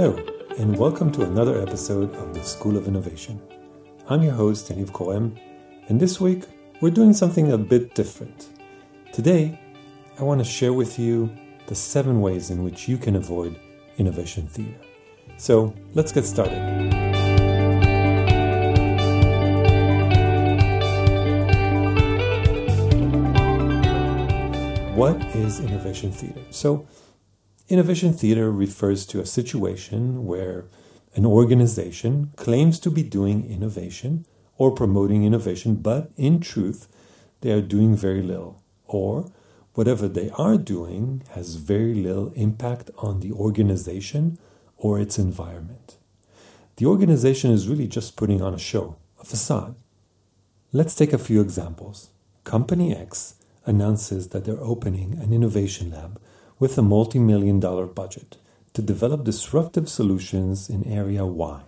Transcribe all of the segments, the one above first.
Hello, and welcome to another episode of the School of Innovation. I'm your host, Yaniv Corem, and this week we're doing something a bit different. Today, I want to share with you the seven ways in which you can avoid innovation theater. So let's get started. What is innovation theater? So, innovation theater refers to a situation where an organization claims to be doing innovation or promoting innovation, but in truth, they are doing very little, or whatever they are doing has very little impact on the organization or its environment. The organization is really just putting on a show, a facade. Let's take a few examples. Company X announces that they're opening an innovation lab with a multi million dollar budget to develop disruptive solutions in area Y.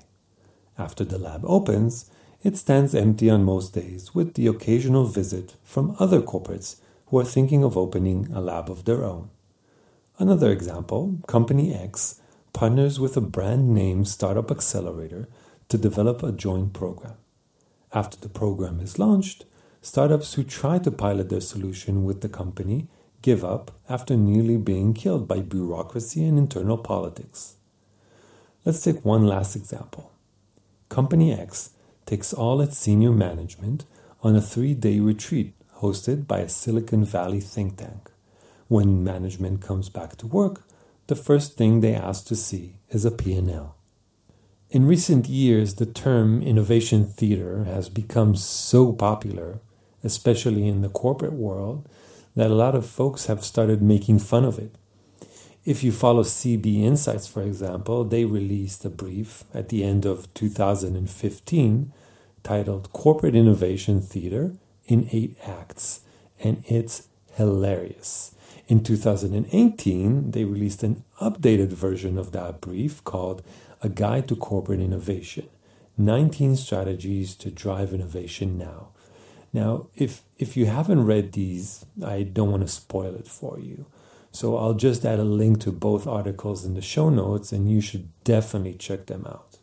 After the lab opens, it stands empty on most days with the occasional visit from other corporates who are thinking of opening a lab of their own. Another example Company X partners with a brand name startup accelerator to develop a joint program. After the program is launched, startups who try to pilot their solution with the company give up after nearly being killed by bureaucracy and internal politics. Let's take one last example. Company X takes all its senior management on a three day retreat hosted by a Silicon Valley think tank. When management comes back to work, the first thing they ask to see is a P&L. In recent years, the term innovation theater has become so popular, especially in the corporate world, that a lot of folks have started making fun of it. If you follow CB Insights, for example, they released a brief at the end of 2015 titled Corporate Innovation Theater in Eight Acts, and it's hilarious. In 2018, they released an updated version of that brief called A Guide to Corporate Innovation 19 Strategies to Drive Innovation Now. Now, if, if you haven't read these, I don't want to spoil it for you. So I'll just add a link to both articles in the show notes, and you should definitely check them out.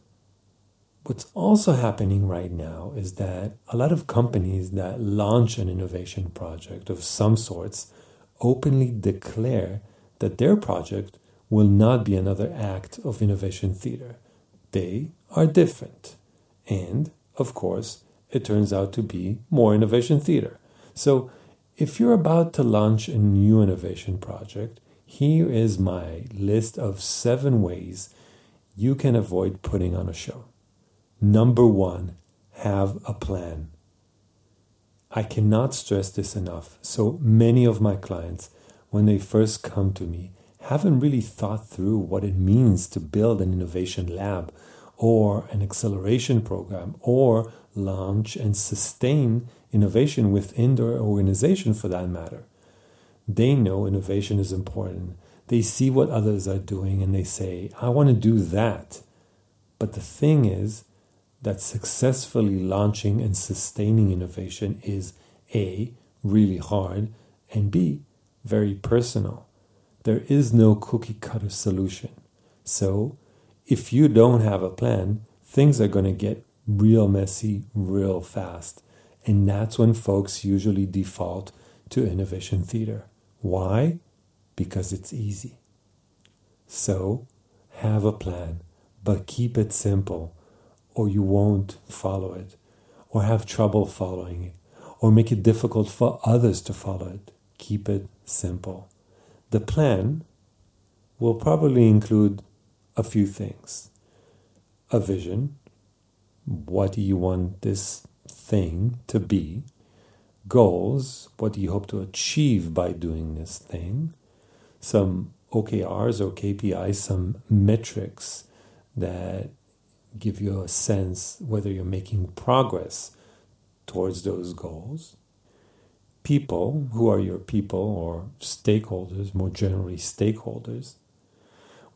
What's also happening right now is that a lot of companies that launch an innovation project of some sorts openly declare that their project will not be another act of innovation theater. They are different. And, of course, it turns out to be more innovation theater. So, if you're about to launch a new innovation project, here is my list of seven ways you can avoid putting on a show. Number one, have a plan. I cannot stress this enough. So many of my clients, when they first come to me, haven't really thought through what it means to build an innovation lab or an acceleration program or launch and sustain innovation within their organization for that matter. They know innovation is important. They see what others are doing and they say, I want to do that. But the thing is, that successfully launching and sustaining innovation is A, really hard, and B, very personal. There is no cookie cutter solution. So, if you don't have a plan, things are going to get real messy real fast. And that's when folks usually default to innovation theater. Why? Because it's easy. So, have a plan, but keep it simple or you won't follow it, or have trouble following it, or make it difficult for others to follow it. Keep it simple. The plan will probably include a few things a vision. What do you want this thing to be? Goals. What do you hope to achieve by doing this thing? Some OKRs or KPIs, some metrics that give you a sense whether you're making progress towards those goals. People, who are your people or stakeholders, more generally stakeholders,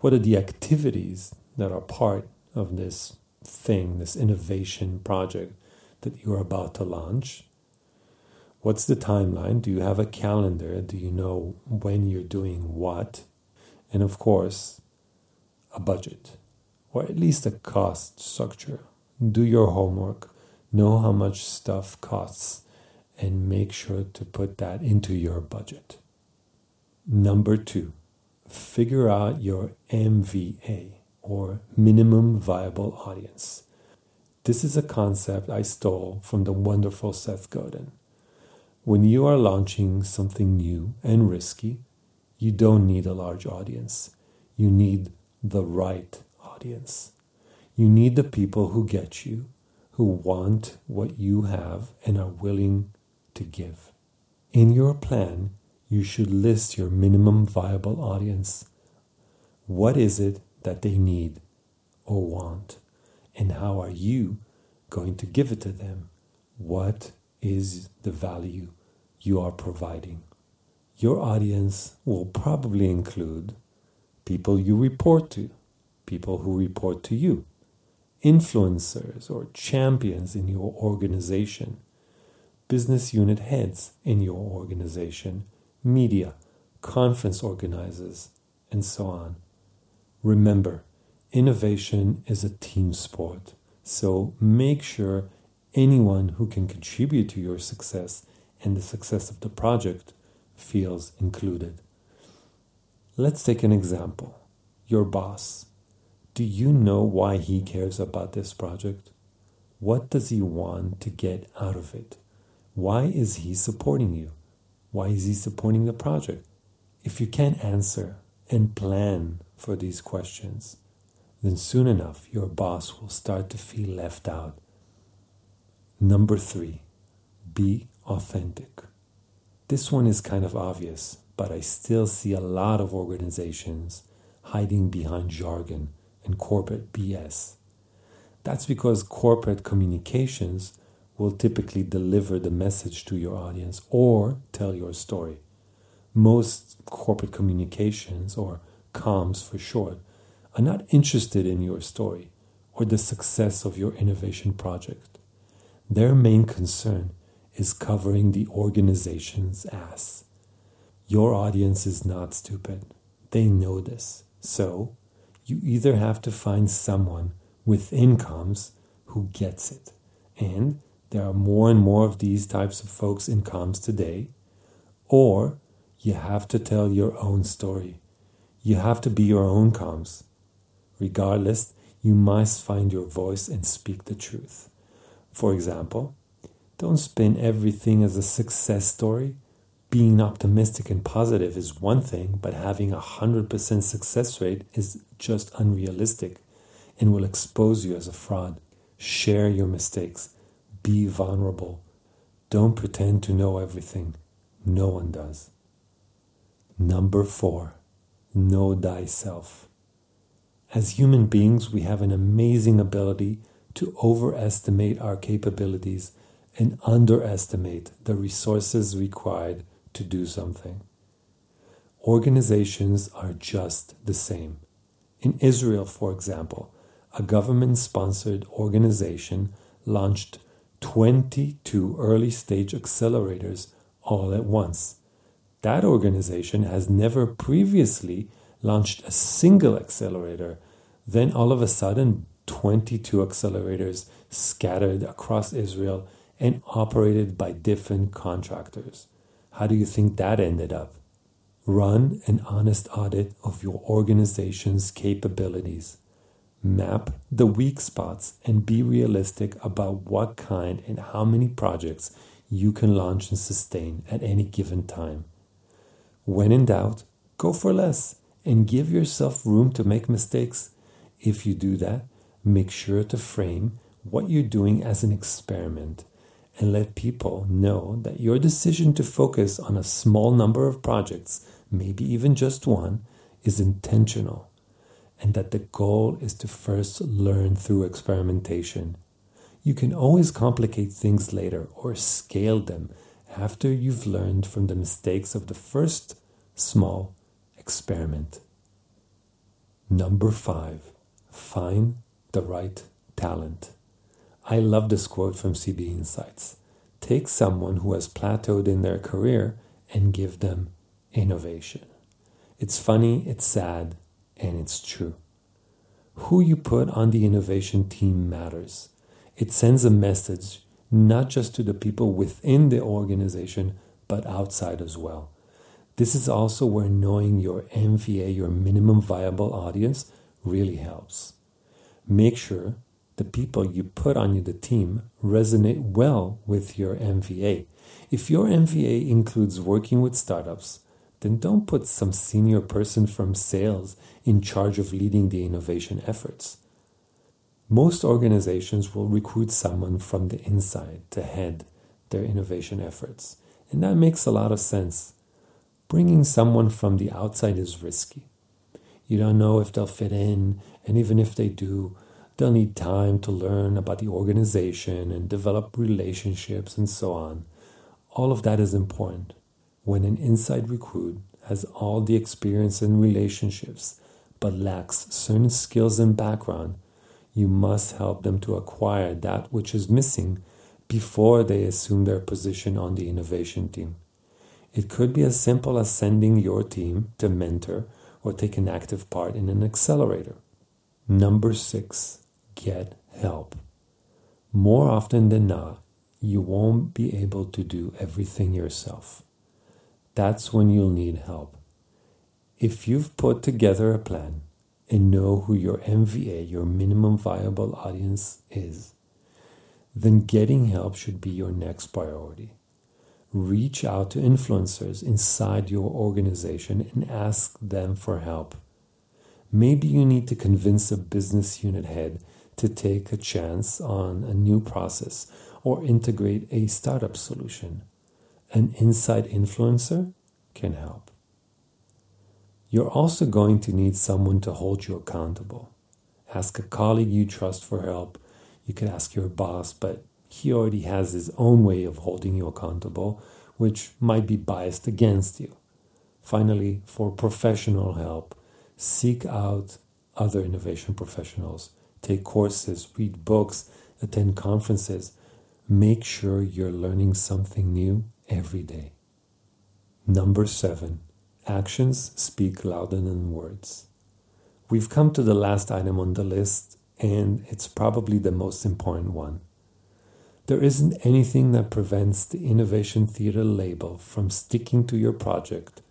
what are the activities that are part of this thing, this innovation project that you're about to launch? What's the timeline? Do you have a calendar? Do you know when you're doing what? And of course, a budget or at least a cost structure. Do your homework, know how much stuff costs, and make sure to put that into your budget. Number two, figure out your MVA or minimum viable audience. This is a concept I stole from the wonderful Seth Godin. When you are launching something new and risky, you don't need a large audience. You need the right audience. You need the people who get you, who want what you have and are willing to give. In your plan, you should list your minimum viable audience. What is it that they need or want? And how are you going to give it to them? What is the value you are providing? Your audience will probably include people you report to, people who report to you, influencers or champions in your organization, business unit heads in your organization, media, conference organizers, and so on. Remember, innovation is a team sport, so make sure anyone who can contribute to your success and the success of the project feels included. Let's take an example. Your boss. Do you know why he cares about this project? What does he want to get out of it? Why is he supporting you? Why is he supporting the project? If you can't answer and plan for these questions, then soon enough your boss will start to feel left out. Number three, be authentic. This one is kind of obvious, but I still see a lot of organizations hiding behind jargon and corporate BS. That's because corporate communications will typically deliver the message to your audience or tell your story. Most corporate communications, or comms for short, are not interested in your story or the success of your innovation project. Their main concern is covering the organization's ass. Your audience is not stupid. They know this. So, you either have to find someone with in comms who gets it, and there are more and more of these types of folks in comms today, or you have to tell your own story. You have to be your own comms. Regardless, you must find your voice and speak the truth. For example, don't spin everything as a success story. Being optimistic and positive is one thing, but having a 100% success rate is just unrealistic and will expose you as a fraud. Share your mistakes. Be vulnerable. Don't pretend to know everything. No one does. Number four, know thyself. As human beings, we have an amazing ability to overestimate our capabilities and underestimate the resources required to do something. Organizations are just the same. In Israel, for example, a government sponsored organization launched 22 early stage accelerators all at once. That organization has never previously launched a single accelerator. Then all of a sudden, 22 accelerators scattered across Israel and operated by different contractors. How do you think that ended up? Run an honest audit of your organization's capabilities. Map the weak spots and be realistic about what kind and how many projects you can launch and sustain at any given time. When in doubt, go for less and give yourself room to make mistakes. If you do that, make sure to frame what you're doing as an experiment and let people know that your decision to focus on a small number of projects, maybe even just one, is intentional, and that the goal is to first learn through experimentation. You can always complicate things later or scale them after you've learned from the mistakes of the first small experiment. Number five, find the right talent. I love this quote from CB Insights. Take someone who has plateaued in their career and give them innovation. It's funny, it's sad, and it's true. Who you put on the innovation team matters. It sends a message not just to the people within the organization, but outside as well. This is also where knowing your MVA, your minimum viable audience, really helps. Make sure the people you put on the team resonate well with your MVA. If your MVA includes working with startups, then don't put some senior person from sales in charge of leading the innovation efforts. Most organizations will recruit someone from the inside to head their innovation efforts, and that makes a lot of sense. Bringing someone from the outside is risky. You don't know if they'll fit in, and even if they do, they'll need time to learn about the organization and develop relationships and so on. All of that is important. When an inside recruit has all the experience and relationships but lacks certain skills and background, you must help them to acquire that which is missing before they assume their position on the innovation team. It could be as simple as sending your team to mentor or take an active part in an accelerator. Number six, get help. More often than not, you won't be able to do everything yourself that's when you'll need help. If you've put together a plan and know who your MVA, your minimum viable audience, is, then getting help should be your next priority. Reach out to influencers inside your organization and ask them for help. Maybe you need to convince a business unit head to take a chance on a new process or integrate a startup solution an inside influencer can help. You're also going to need someone to hold you accountable. Ask a colleague you trust for help. You could ask your boss, but he already has his own way of holding you accountable, which might be biased against you. Finally, for professional help, seek out other innovation professionals, take courses, read books, attend conferences. Make sure you're learning something new every day. Number seven, actions speak louder than words. We've come to the last item on the list, and it's probably the most important one. There isn't anything that prevents the Innovation Theater label from sticking to your project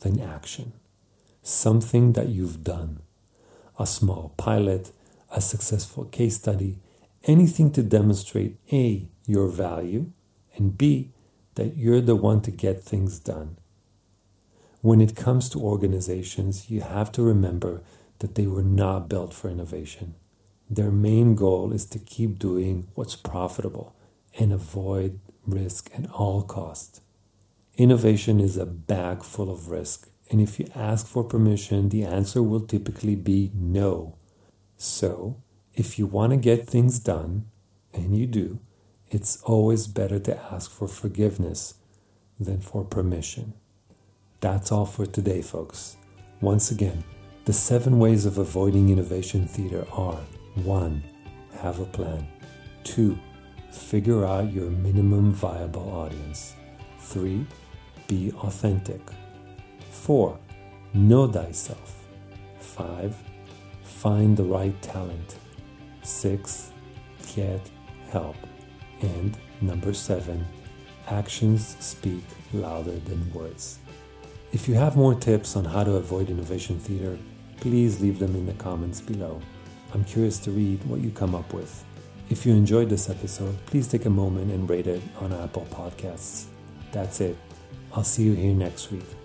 than action. Something that you've done. A small pilot, a successful case study, anything to demonstrate A, your value, and B, that you're the one to get things done. When it comes to organizations, you have to remember that they were not built for innovation. Their main goal is to keep doing what's profitable and avoid risk at all costs. Innovation is a bag full of risk, and if you ask for permission, the answer will typically be no. So, if you want to get things done, and you do, it's always better to ask for forgiveness than for permission. That's all for today, folks. Once again, the seven ways of avoiding innovation theater are 1. Have a plan. 2. Figure out your minimum viable audience. 3. Be authentic. 4. Know thyself. 5. Find the right talent. 6. Get help. And number seven, actions speak louder than words. If you have more tips on how to avoid innovation theater, please leave them in the comments below. I'm curious to read what you come up with. If you enjoyed this episode, please take a moment and rate it on Apple Podcasts. That's it. I'll see you here next week.